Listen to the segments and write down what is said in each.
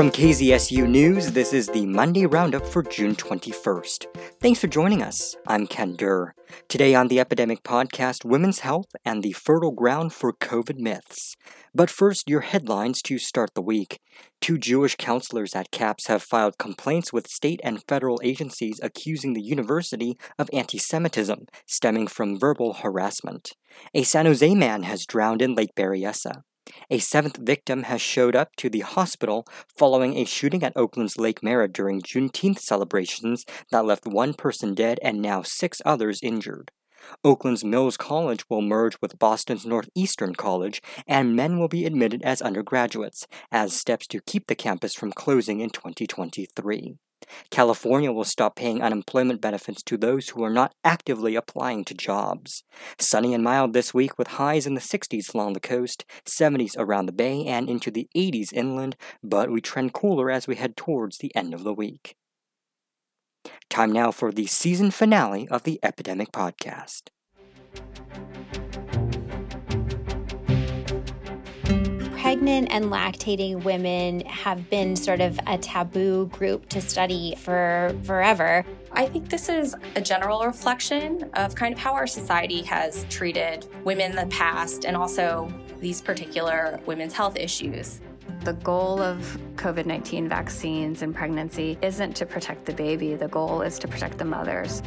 From KZSU News, this is the Monday Roundup for June 21st. Thanks for joining us. I'm Ken Durr. Today on the Epidemic Podcast, women's health and the fertile ground for COVID myths. But first, your headlines to start the week. Two Jewish counselors at CAPS have filed complaints with state and federal agencies accusing the university of anti Semitism stemming from verbal harassment. A San Jose man has drowned in Lake Berryessa. A seventh victim has showed up to the hospital following a shooting at Oakland's Lake Merritt during Juneteenth celebrations that left one person dead and now six others injured. Oakland's Mills College will merge with Boston's Northeastern College, and men will be admitted as undergraduates, as steps to keep the campus from closing in 2023. California will stop paying unemployment benefits to those who are not actively applying to jobs. Sunny and mild this week with highs in the 60s along the coast, 70s around the bay, and into the 80s inland, but we trend cooler as we head towards the end of the week. Time now for the season finale of the Epidemic Podcast. Pregnant and lactating women have been sort of a taboo group to study for forever. I think this is a general reflection of kind of how our society has treated women in the past and also these particular women's health issues. The goal of COVID 19 vaccines and pregnancy isn't to protect the baby, the goal is to protect the mothers.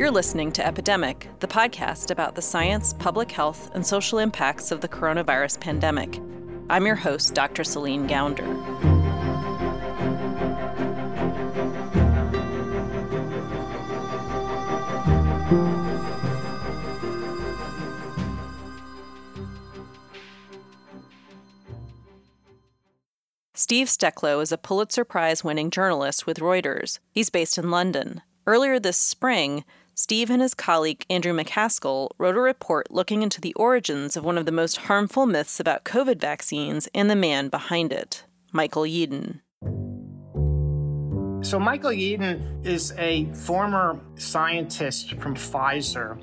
You're listening to Epidemic, the podcast about the science, public health, and social impacts of the coronavirus pandemic. I'm your host, Dr. Celine Gounder. Steve Stecklow is a Pulitzer Prize winning journalist with Reuters. He's based in London. Earlier this spring, Steve and his colleague Andrew MacAskill wrote a report looking into the origins of one of the most harmful myths about COVID vaccines and the man behind it, Michael Yeadon. So, Michael Yeadon is a former scientist from Pfizer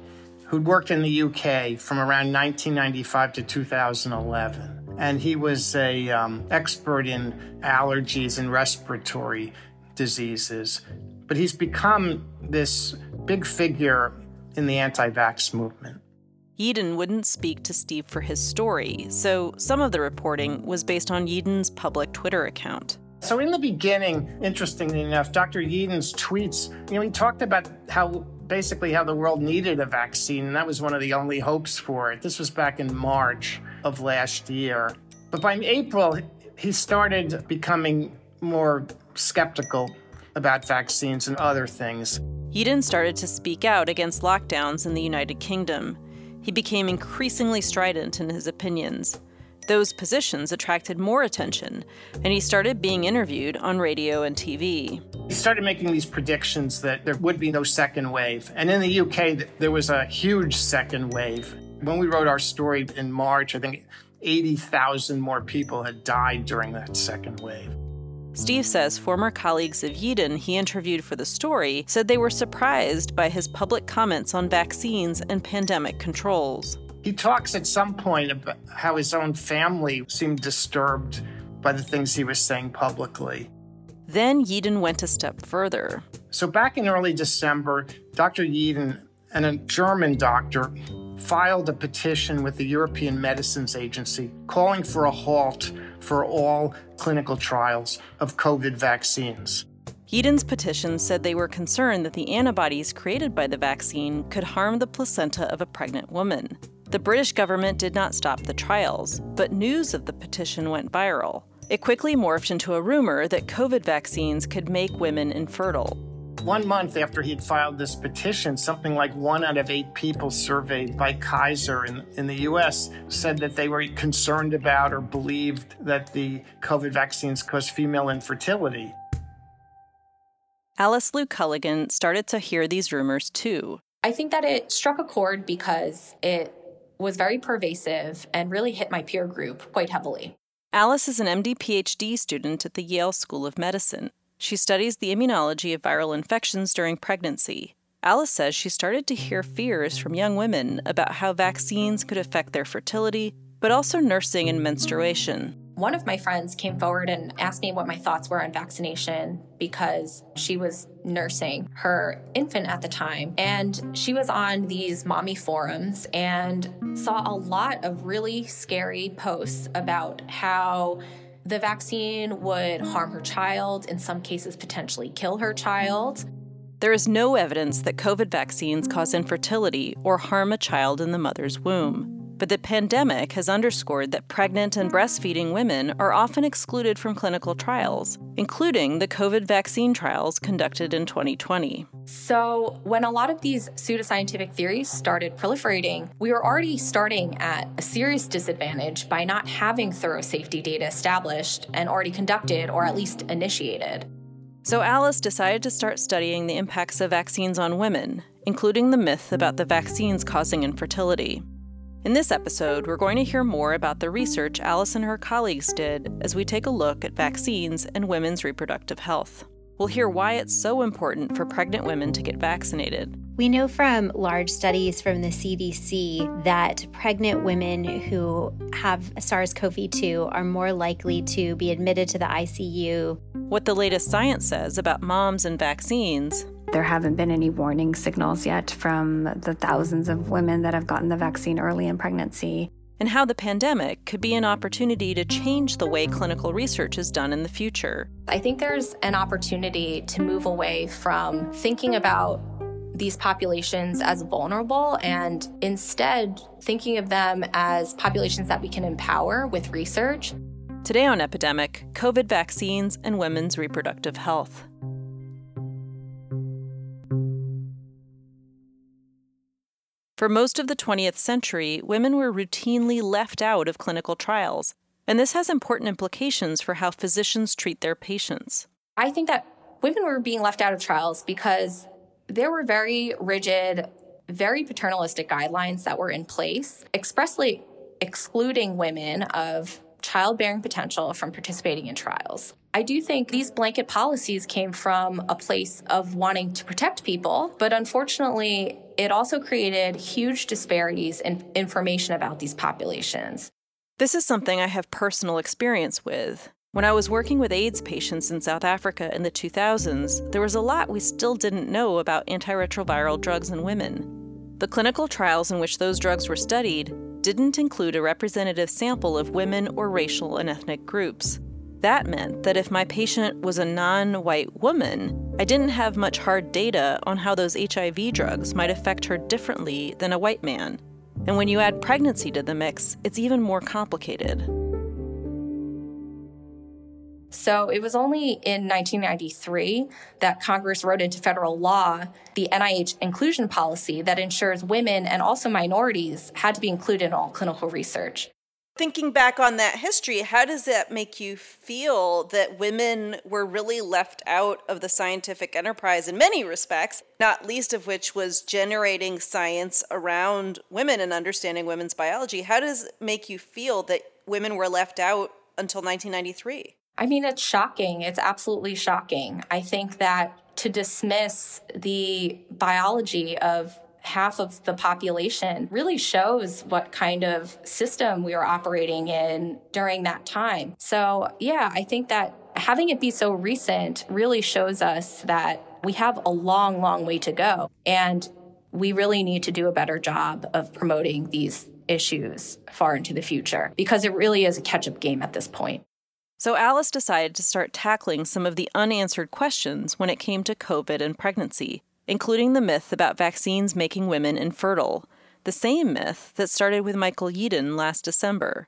who'd worked in the UK from around 1995 to 2011. And he was a um, expert in allergies and respiratory diseases. But he's become this big figure in the anti vax movement. Yeadon wouldn't speak to Steve for his story, so some of the reporting was based on Yeadon's public Twitter account. So, in the beginning, interestingly enough, Dr. Yeadon's tweets, you know, he talked about how basically how the world needed a vaccine, and that was one of the only hopes for it. This was back in March of last year. But by April, he started becoming more skeptical about vaccines and other things. Yeadon started to speak out against lockdowns in the United Kingdom. He became increasingly strident in his opinions. Those positions attracted more attention, and he started being interviewed on radio and TV. He started making these predictions that there would be no second wave. And in the UK, there was a huge second wave. When we wrote our story in March, I think 80,000 more people had died during that second wave. Steve says former colleagues of Yeadon he interviewed for the story said they were surprised by his public comments on vaccines and pandemic controls. He talks at some point about how his own family seemed disturbed by the things he was saying publicly. Then Yeadon went a step further. So, back in early December, Dr. Yeadon and a German doctor filed a petition with the European Medicines Agency calling for a halt for all clinical trials of COVID vaccines. Yeadon's petition said they were concerned that the antibodies created by the vaccine could harm the placenta of a pregnant woman. The British government did not stop the trials, but news of the petition went viral. It quickly morphed into a rumor that COVID vaccines could make women infertile. One month after he had filed this petition, something like one out of eight people surveyed by Kaiser in, in the US said that they were concerned about or believed that the COVID vaccines caused female infertility. Alice Lu Culligan started to hear these rumors too. I think that it struck a chord because it was very pervasive and really hit my peer group quite heavily. Alice is an MD PhD student at the Yale School of Medicine. She studies the immunology of viral infections during pregnancy. Alice says she started to hear fears from young women about how vaccines could affect their fertility, but also nursing and menstruation. One of my friends came forward and asked me what my thoughts were on vaccination because she was nursing her infant at the time. And she was on these mommy forums and saw a lot of really scary posts about how the vaccine would harm her child, in some cases, potentially kill her child. There is no evidence that COVID vaccines cause infertility or harm a child in the mother's womb. But the pandemic has underscored that pregnant and breastfeeding women are often excluded from clinical trials, including the COVID vaccine trials conducted in 2020. So, when a lot of these pseudoscientific theories started proliferating, we were already starting at a serious disadvantage by not having thorough safety data established and already conducted or at least initiated. So, Alice decided to start studying the impacts of vaccines on women, including the myth about the vaccines causing infertility. In this episode, we're going to hear more about the research Alice and her colleagues did as we take a look at vaccines and women's reproductive health. We'll hear why it's so important for pregnant women to get vaccinated. We know from large studies from the CDC that pregnant women who have SARS CoV 2 are more likely to be admitted to the ICU. What the latest science says about moms and vaccines, there haven't been any warning signals yet from the thousands of women that have gotten the vaccine early in pregnancy. And how the pandemic could be an opportunity to change the way clinical research is done in the future. I think there's an opportunity to move away from thinking about these populations as vulnerable and instead thinking of them as populations that we can empower with research. Today on Epidemic COVID vaccines and women's reproductive health. For most of the 20th century, women were routinely left out of clinical trials, and this has important implications for how physicians treat their patients. I think that women were being left out of trials because there were very rigid, very paternalistic guidelines that were in place, expressly excluding women of childbearing potential from participating in trials. I do think these blanket policies came from a place of wanting to protect people, but unfortunately, it also created huge disparities in information about these populations. This is something I have personal experience with. When I was working with AIDS patients in South Africa in the 2000s, there was a lot we still didn't know about antiretroviral drugs in women. The clinical trials in which those drugs were studied didn't include a representative sample of women or racial and ethnic groups. That meant that if my patient was a non white woman, I didn't have much hard data on how those HIV drugs might affect her differently than a white man. And when you add pregnancy to the mix, it's even more complicated. So it was only in 1993 that Congress wrote into federal law the NIH inclusion policy that ensures women and also minorities had to be included in all clinical research. Thinking back on that history, how does that make you feel that women were really left out of the scientific enterprise in many respects, not least of which was generating science around women and understanding women's biology? How does it make you feel that women were left out until 1993? I mean, it's shocking. It's absolutely shocking. I think that to dismiss the biology of half of the population really shows what kind of system we were operating in during that time. So, yeah, I think that having it be so recent really shows us that we have a long, long way to go. And we really need to do a better job of promoting these issues far into the future because it really is a catch up game at this point. So, Alice decided to start tackling some of the unanswered questions when it came to COVID and pregnancy including the myth about vaccines making women infertile, the same myth that started with Michael Yeadon last December.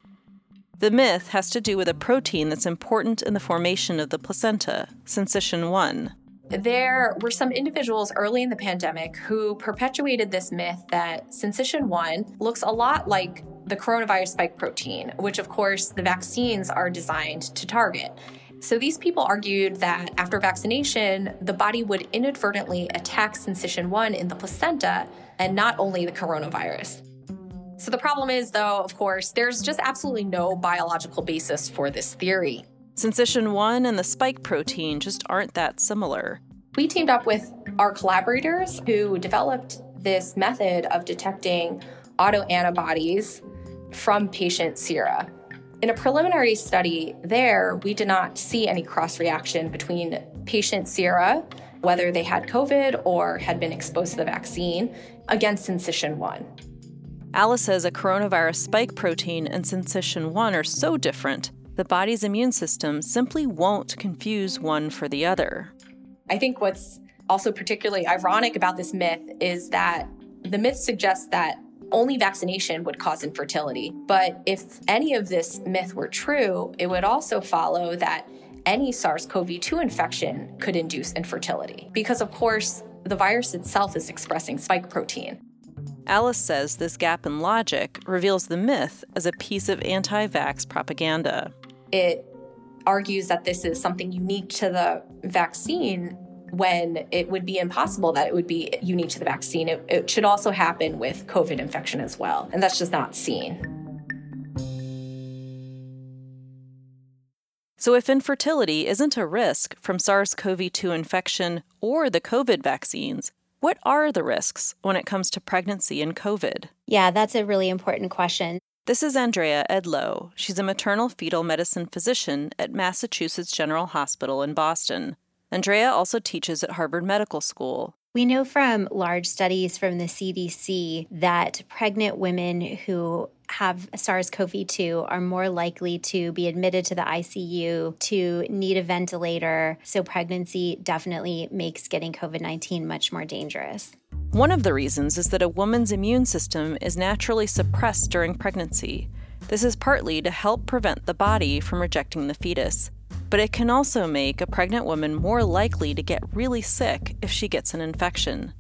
The myth has to do with a protein that's important in the formation of the placenta, syncytin 1. There were some individuals early in the pandemic who perpetuated this myth that syncytin 1 looks a lot like the coronavirus spike protein, which, of course, the vaccines are designed to target. So these people argued that after vaccination, the body would inadvertently attack syncytin 1 in the placenta and not only the coronavirus. So the problem is, though, of course, there's just absolutely no biological basis for this theory. Syncytin 1 and the spike protein just aren't that similar. We teamed up with our collaborators who developed this method of detecting autoantibodies from patient sera. In a preliminary study there, we did not see any cross reaction between patient sera, whether they had COVID or had been exposed to the vaccine, against syncytin 1. Alice says a coronavirus spike protein and syncytin 1 are so different, the body's immune system simply won't confuse one for the other. I think what's also particularly ironic about this myth is that the myth suggests that only vaccination would cause infertility. But if any of this myth were true, it would also follow that any SARS CoV 2 infection could induce infertility. Because, of course, the virus itself is expressing spike protein. Alice says this gap in logic reveals the myth as a piece of anti vax propaganda. It argues that this is something unique to the vaccine when it would be impossible that it would be unique to the vaccine. It, it should also happen with COVID infection as well, and that's just not seen. So, if infertility isn't a risk from SARS CoV 2 infection or the COVID vaccines, what are the risks when it comes to pregnancy and COVID? Yeah, that's a really important question. This is Andrea Edlow. She's a maternal fetal medicine physician at Massachusetts General Hospital in Boston. Andrea also teaches at Harvard Medical School. We know from large studies from the CDC that pregnant women who have SARS CoV 2 are more likely to be admitted to the ICU, to need a ventilator. So, pregnancy definitely makes getting COVID 19 much more dangerous. One of the reasons is that a woman's immune system is naturally suppressed during pregnancy. This is partly to help prevent the body from rejecting the fetus but it can also make a pregnant woman more likely to get really sick if she gets an infection.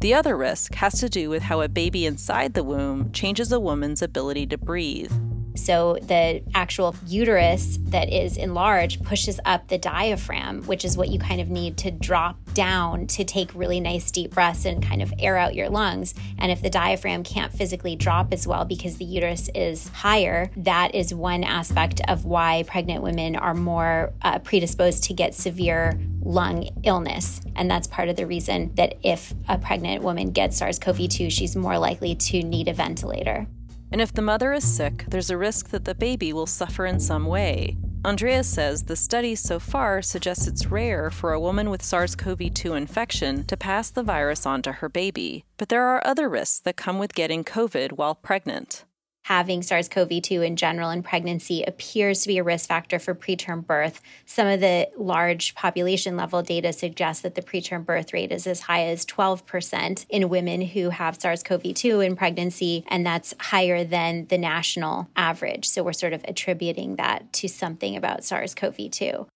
The other risk has to do with how a baby inside the womb changes a woman's ability to breathe. So the actual uterus that is enlarged pushes up the diaphragm, which is what you kind of need to drop down to take really nice deep breaths and kind of air out your lungs. And if the diaphragm can't physically drop as well because the uterus is higher, that is one aspect of why pregnant women are more uh, predisposed to get severe lung illness. And that's part of the reason that if a pregnant woman gets SARS CoV 2, she's more likely to need a ventilator. And if the mother is sick, there's a risk that the baby will suffer in some way. Andrea says the studies so far suggest it's rare for a woman with SARS CoV 2 infection to pass the virus on to her baby, but there are other risks that come with getting COVID while pregnant having SARS CoV 2 in general in pregnancy appears to be a risk factor for preterm birth. Some of the large population level data suggests that the preterm birth rate is as high as 12% in women who have SARS CoV 2 in pregnancy, and that's higher than the national average. So we're sort of attributing that to something about SARS CoV 2.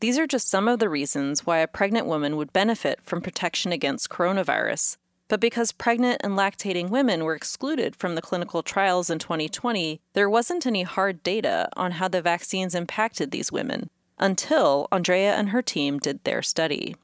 These are just some of the reasons why a pregnant woman would benefit from protection against coronavirus. But because pregnant and lactating women were excluded from the clinical trials in 2020, there wasn't any hard data on how the vaccines impacted these women until Andrea and her team did their study.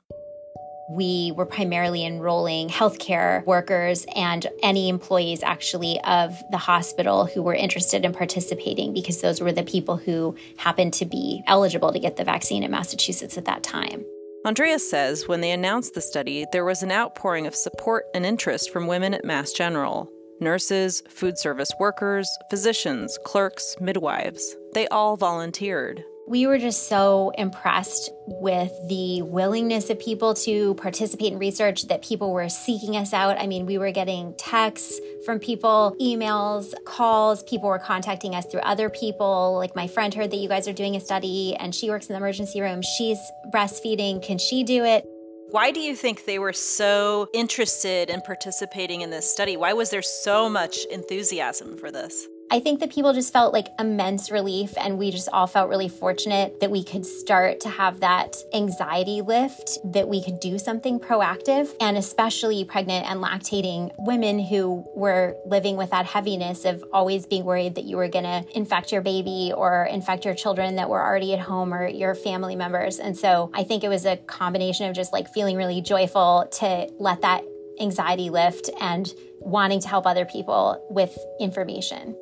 We were primarily enrolling healthcare workers and any employees actually of the hospital who were interested in participating because those were the people who happened to be eligible to get the vaccine in Massachusetts at that time. Andrea says when they announced the study, there was an outpouring of support and interest from women at Mass General nurses, food service workers, physicians, clerks, midwives. They all volunteered. We were just so impressed with the willingness of people to participate in research, that people were seeking us out. I mean, we were getting texts from people, emails, calls. People were contacting us through other people. Like my friend heard that you guys are doing a study and she works in the emergency room. She's breastfeeding. Can she do it? Why do you think they were so interested in participating in this study? Why was there so much enthusiasm for this? I think that people just felt like immense relief, and we just all felt really fortunate that we could start to have that anxiety lift, that we could do something proactive, and especially pregnant and lactating women who were living with that heaviness of always being worried that you were going to infect your baby or infect your children that were already at home or your family members. And so I think it was a combination of just like feeling really joyful to let that anxiety lift and wanting to help other people with information.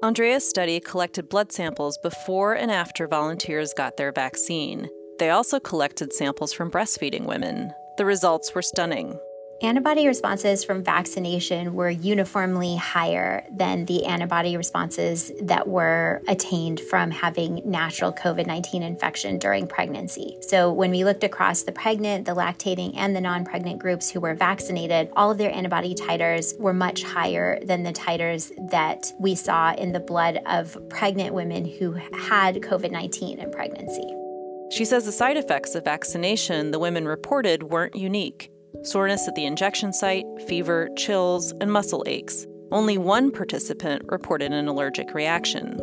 Andrea's study collected blood samples before and after volunteers got their vaccine. They also collected samples from breastfeeding women. The results were stunning. Antibody responses from vaccination were uniformly higher than the antibody responses that were attained from having natural COVID 19 infection during pregnancy. So, when we looked across the pregnant, the lactating, and the non pregnant groups who were vaccinated, all of their antibody titers were much higher than the titers that we saw in the blood of pregnant women who had COVID 19 in pregnancy. She says the side effects of vaccination the women reported weren't unique soreness at the injection site, fever, chills, and muscle aches. Only one participant reported an allergic reaction.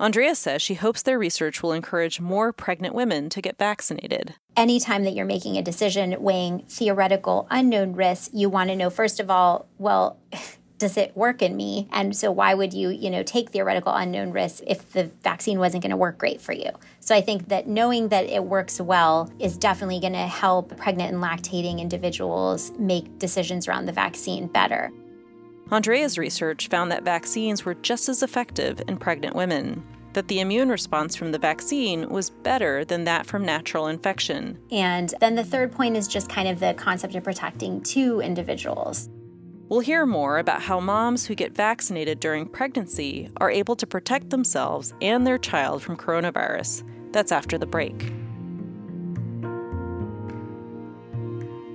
Andrea says she hopes their research will encourage more pregnant women to get vaccinated. Anytime that you're making a decision weighing theoretical unknown risks, you want to know, first of all, well, does it work in me? And so why would you, you know, take theoretical unknown risks if the vaccine wasn't going to work great for you? So I think that knowing that it works well is definitely going to help pregnant and lactating individuals make decisions around the vaccine better. Andrea's research found that vaccines were just as effective in pregnant women that the immune response from the vaccine was better than that from natural infection. And then the third point is just kind of the concept of protecting two individuals. We'll hear more about how moms who get vaccinated during pregnancy are able to protect themselves and their child from coronavirus. That's after the break.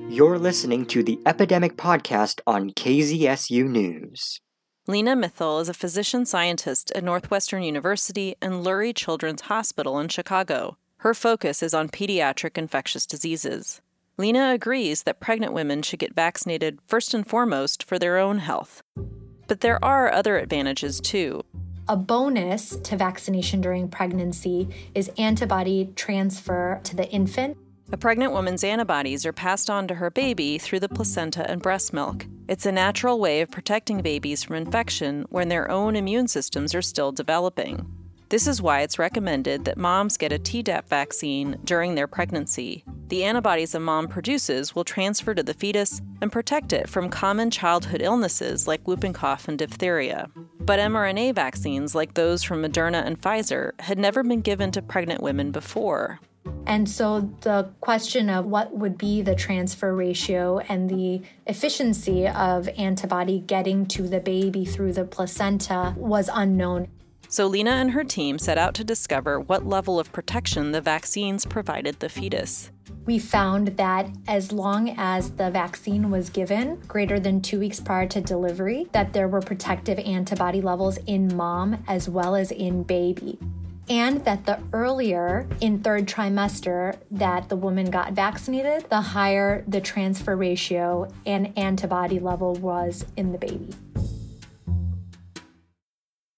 You're listening to the Epidemic Podcast on KZSU News. Leena Mithal is a physician scientist at Northwestern University and Lurie Children's Hospital in Chicago. Her focus is on pediatric infectious diseases. Leena agrees that pregnant women should get vaccinated first and foremost for their own health. But there are other advantages too. A bonus to vaccination during pregnancy is antibody transfer to the infant. A pregnant woman's antibodies are passed on to her baby through the placenta and breast milk. It's a natural way of protecting babies from infection when their own immune systems are still developing. This is why it's recommended that moms get a Tdap vaccine during their pregnancy. The antibodies a mom produces will transfer to the fetus and protect it from common childhood illnesses like whooping cough and diphtheria. But mRNA vaccines, like those from Moderna and Pfizer, had never been given to pregnant women before. And so the question of what would be the transfer ratio and the efficiency of antibody getting to the baby through the placenta was unknown. So Leena and her team set out to discover what level of protection the vaccines provided the fetus. We found that as long as the vaccine was given greater than two weeks prior to delivery, that there were protective antibody levels in mom as well as in baby. And that the earlier in third trimester that the woman got vaccinated, the higher the transfer ratio and antibody level was in the baby.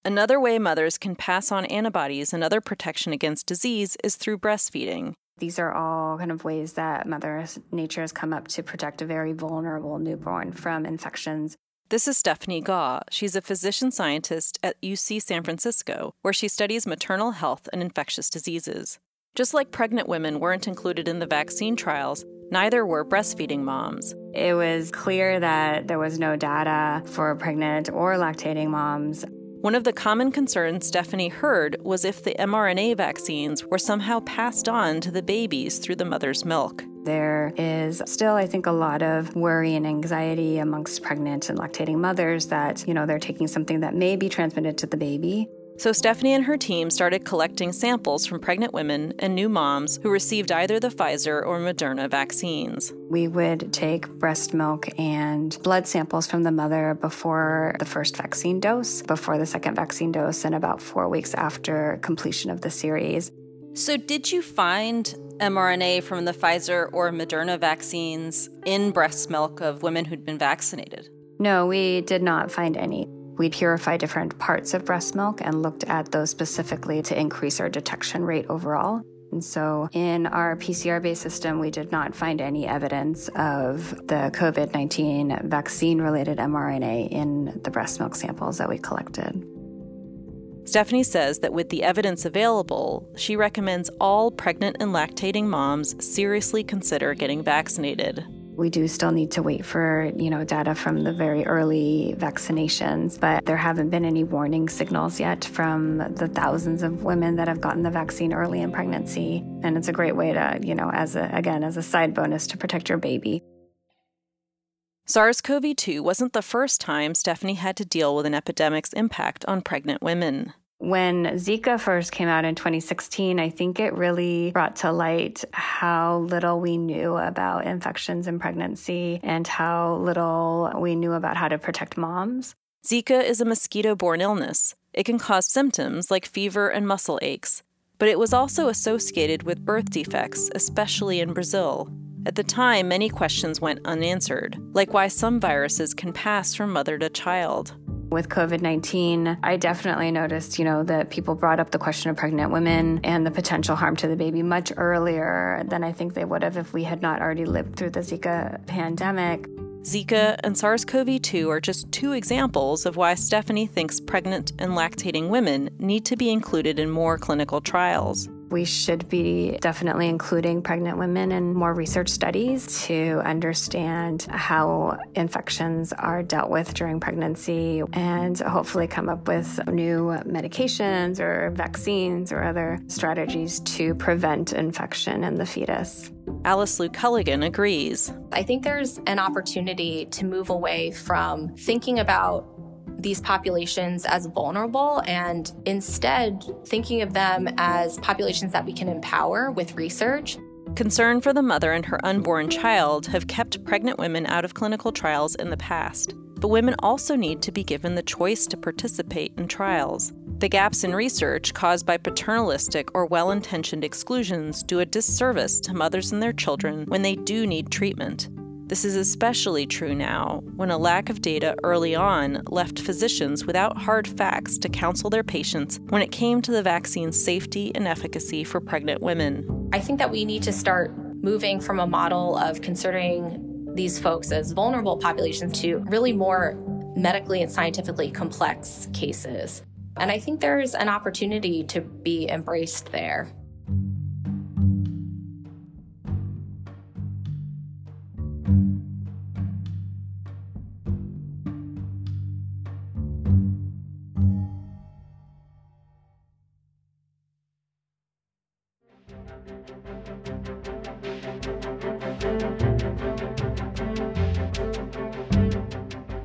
Another way mothers can pass on antibodies and other protection against disease is through breastfeeding. These are all kind of ways that Mother Nature has come up to protect a very vulnerable newborn from infections. This is Stephanie Gaw. She's a physician scientist at UC San Francisco, where she studies maternal health and infectious diseases. Just like pregnant women weren't included in the vaccine trials, neither were breastfeeding moms. It was clear that there was no data for pregnant or lactating moms one of the common concerns Stephanie heard was if the mRNA vaccines were somehow passed on to the babies through the mother's milk. There is still, I think, a lot of worry and anxiety amongst pregnant and lactating mothers that, you know, they're taking something that may be transmitted to the baby. So Stephanie and her team started collecting samples from pregnant women and new moms who received either the Pfizer or Moderna vaccines. We would take breast milk and blood samples from the mother before the first vaccine dose, before the second vaccine dose, and about four weeks after completion of the series. So, did you find mRNA from the Pfizer or Moderna vaccines in breast milk of women who'd been vaccinated? No, we did not find any. We purified different parts of breast milk and looked at those specifically to increase our detection rate overall. And so, in our PCR based system, we did not find any evidence of the COVID 19 vaccine related mRNA in the breast milk samples that we collected. Stephanie says that with the evidence available, she recommends all pregnant and lactating moms seriously consider getting vaccinated. We do still need to wait for, you know, data from the very early vaccinations, but there haven't been any warning signals yet from the thousands of women that have gotten the vaccine early in pregnancy. And it's a great way to, you know, as a again, as a side bonus to protect your baby. SARS CoV 2 wasn't the first time Stephanie had to deal with an epidemic's impact on pregnant women. When Zika first came out in 2016, I think it really brought to light how little we knew about infections in pregnancy and how little we knew about how to protect moms. Zika is a mosquito borne illness. It can cause symptoms like fever and muscle aches, but it was also associated with birth defects, especially in Brazil. At the time, many questions went unanswered, like why some viruses can pass from mother to child. With COVID 19, I definitely noticed, you know, that people brought up the question of pregnant women and the potential harm to the baby much earlier than I think they would have if we had not already lived through the Zika pandemic. Zika and SARS CoV 2 are just two examples of why Stephanie thinks pregnant and lactating women need to be included in more clinical trials. We should be definitely including pregnant women in more research studies to understand how infections are dealt with during pregnancy and hopefully come up with new medications or vaccines or other strategies to prevent infection in the fetus. Alice Lu Culligan agrees. I think there's an opportunity to move away from thinking about these populations as vulnerable and instead thinking of them as populations that we can empower with research. Concern for the mother and her unborn child have kept pregnant women out of clinical trials in the past. But women also need to be given the choice to participate in trials. The gaps in research caused by paternalistic or well intentioned exclusions do a disservice to mothers and their children when they do need treatment. This is especially true now, when a lack of data early on left physicians without hard facts to counsel their patients when it came to the vaccine's safety and efficacy for pregnant women. I think that we need to start moving from a model of considering these folks as vulnerable populations to really more medically and scientifically complex cases. And I think there's an opportunity to be embraced there.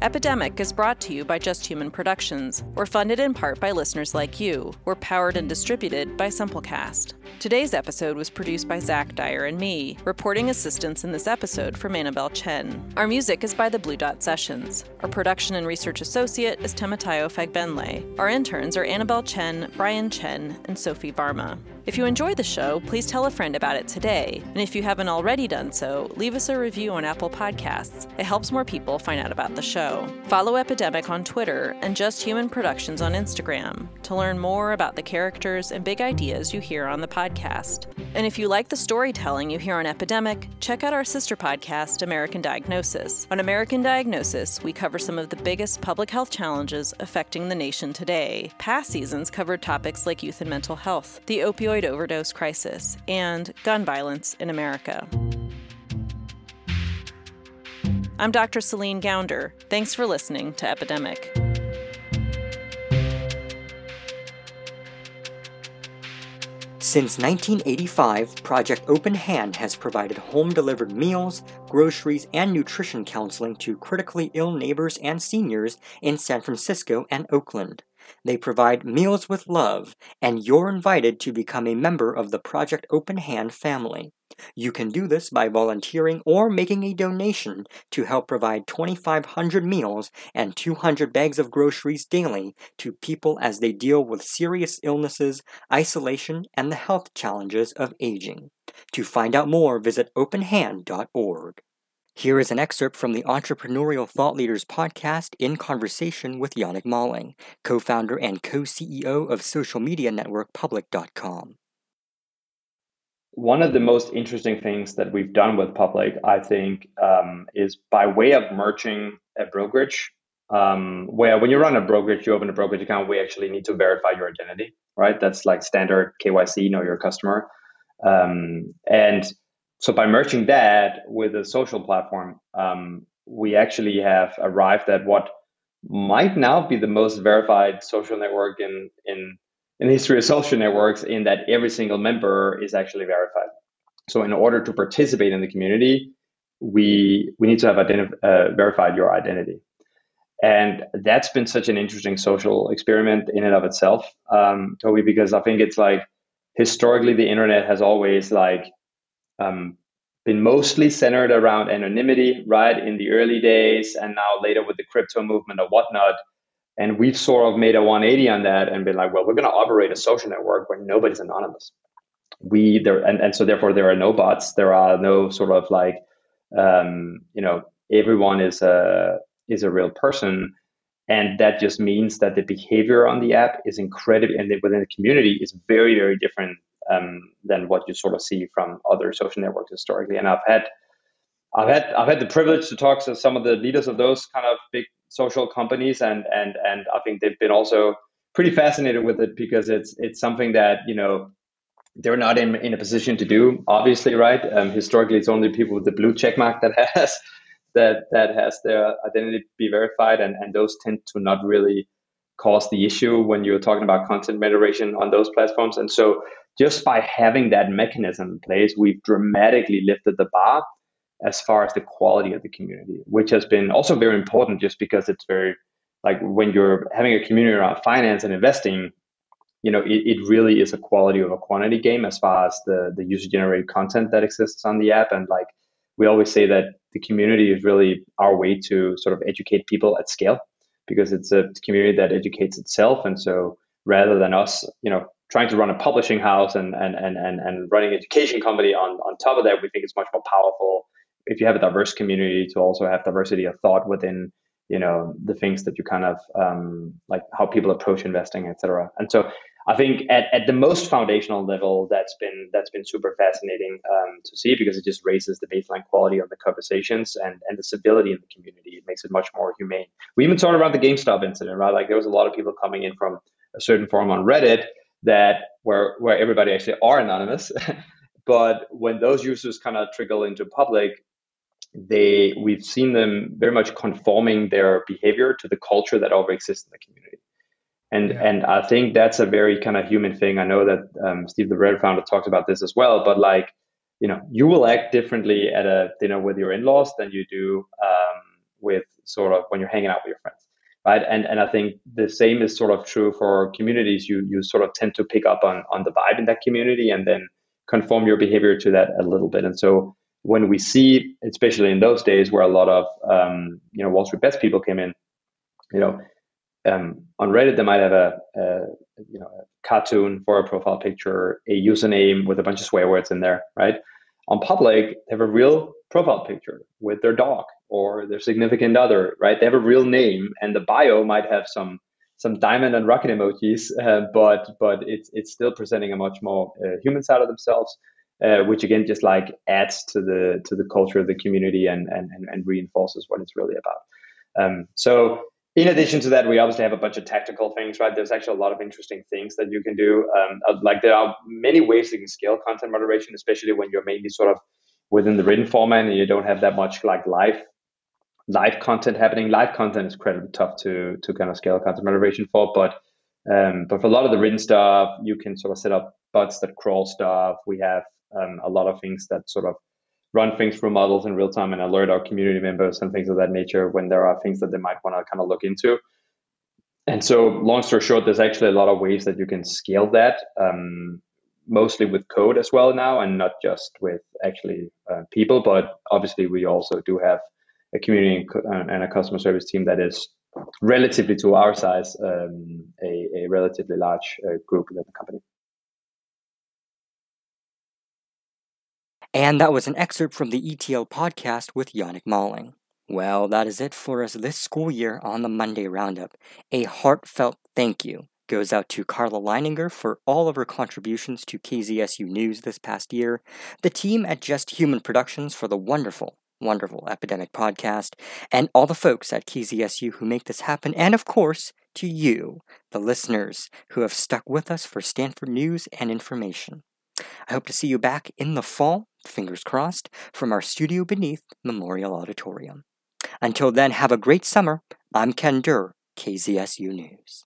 Epidemic is brought to you by Just Human Productions. We're funded in part by listeners like you. We're powered and distributed by Simplecast. Today's episode was produced by Zach Dyer and me, reporting assistance in this episode from Annabelle Chen. Our music is by the Blue Dot Sessions. Our production and research associate is Temitayo Fagbenle. Our interns are Annabelle Chen, Brian Chen, and Sophie Varma. If you enjoy the show, please tell a friend about it today. And if you haven't already done so, leave us a review on Apple Podcasts. It helps more people find out about the show. Follow Epidemic on Twitter and Just Human Productions on Instagram to learn more about the characters and big ideas you hear on the podcast. And if you like the storytelling you hear on Epidemic, check out our sister podcast, American Diagnosis. On American Diagnosis, we cover some of the biggest public health challenges affecting the nation today. Past seasons covered topics like youth and mental health, the opioid opioid overdose crisis, and gun violence in America. I'm Dr. Celine Gounder. Thanks for listening to Epidemic. Since 1985, Project Open Hand has provided home delivered meals, groceries, and nutrition counseling to critically ill neighbors and seniors in San Francisco and Oakland. They provide meals with love, and you're invited to become a member of the Project Open Hand family. You can do this by volunteering or making a donation to help provide 2,500 meals and 200 bags of groceries daily to people as they deal with serious illnesses, isolation, and the health challenges of aging. To find out more, visit openhand.org. Here is an excerpt from the Entrepreneurial Thought Leaders podcast in conversation with Jannick Malling, co founder and co CEO of social media network Public.com. One of the most interesting things that we've done with Public, I think, um, is by way of merging a brokerage. Um, where when you run a brokerage, you open a brokerage account, we actually need to verify your identity, right? That's like standard KYC, know your customer. Um, and so by merging that with a social platform, um, we actually have arrived at what might now be the most verified social network in in in history of social networks in that every single member is actually verified. So in order to participate in the community, we we need to have identif- uh, verified your identity, and that's been such an interesting social experiment in and of itself, um, Toby. Because I think it's like historically the internet has always like um, been mostly centered around anonymity, right, in the early days, and now later with the crypto movement or whatnot. And we've sort of made a 180 on that and been like, well, we're going to operate a social network where nobody's anonymous. We there and, and so therefore there are no bots. There are no sort of like, um, you know, everyone is a is a real person, and that just means that the behavior on the app is incredible, and within the community is very very different um, than what you sort of see from other social networks historically. And I've had I've had I've had the privilege to talk to some of the leaders of those kind of big social companies, and and and I think they've been also pretty fascinated with it because it's it's something that you know they're not in in a position to do. Obviously, right? Um, historically, it's only people with the blue check mark that has that that has their identity be verified, and and those tend to not really cause the issue when you're talking about content moderation on those platforms. And so just by having that mechanism in place, we've dramatically lifted the bar as far as the quality of the community, which has been also very important just because it's very like when you're having a community around finance and investing, you know, it, it really is a quality of a quantity game as far as the the user generated content that exists on the app. And like we always say that the community is really our way to sort of educate people at scale because it's a community that educates itself. And so rather than us, you know, trying to run a publishing house and and and and, and running an education company on on top of that, we think it's much more powerful if you have a diverse community to also have diversity of thought within you know the things that you kind of um, like how people approach investing, etc. And so I think at, at the most foundational level, that's been that's been super fascinating um, to see because it just raises the baseline quality of the conversations and and the civility in the community. It makes it much more humane. We even talked about the GameStop incident, right? Like there was a lot of people coming in from a certain forum on Reddit that where where everybody actually are anonymous. but when those users kind of trickle into public, they we've seen them very much conforming their behavior to the culture that already exists in the community. And yeah. and I think that's a very kind of human thing. I know that um, Steve, the Reddit founder, talked about this as well. But like, you know, you will act differently at a dinner with your in-laws than you do um, with sort of when you're hanging out with your friends right? And and I think the same is sort of true for communities. You you sort of tend to pick up on on the vibe in that community and then conform your behavior to that a little bit. And so when we see, especially in those days where a lot of um, you know Wall Street bets people came in, you know, um, on Reddit they might have a, a you know a cartoon for a profile picture, a username with a bunch of swear words in there, right? On public, they have a real profile picture with their dog or their significant other, right? They have a real name, and the bio might have some some diamond and rocket emojis, uh, but but it's it's still presenting a much more uh, human side of themselves, uh, which again just like adds to the to the culture of the community and and and, reinforces what it's really about. Um, so in addition to that, we obviously have a bunch of tactical things, right? There's actually a lot of interesting things that you can do. Um, uh, like there are many ways you can scale content moderation, especially when you're mainly sort of within the written format and you don't have that much like live live content happening. Live content is incredibly tough to to kind of scale content moderation for, but um, but for a lot of the written stuff, you can sort of set up bots that crawl stuff. We have um, a lot of things that sort of run things through models in real time and alert our community members and things of that nature when there are things that they might want to kind of look into. And so, long story short, there's actually a lot of ways that you can scale that, um, mostly with code as well now, and not just with actually uh, people. But obviously, we also do have a community and a customer service team that is relatively to our size um, a, a, relatively large uh, group within the company. And that was an excerpt from the ETL podcast with Jannick Malling. Well, that is it for us this school year on the Monday Roundup. A heartfelt thank you goes out to Carla Leininger for all of her contributions to KZSU News this past year, the team at Just Human Productions for the wonderful wonderful Epidemic podcast, and all the folks at KZSU who make this happen, and of course, to you, the listeners who have stuck with us for Stanford news and information. I hope to see you back in the fall fingers crossed, from our studio beneath Memorial Auditorium. Until then, have a great summer. I'm Ken Durr, KZSU News.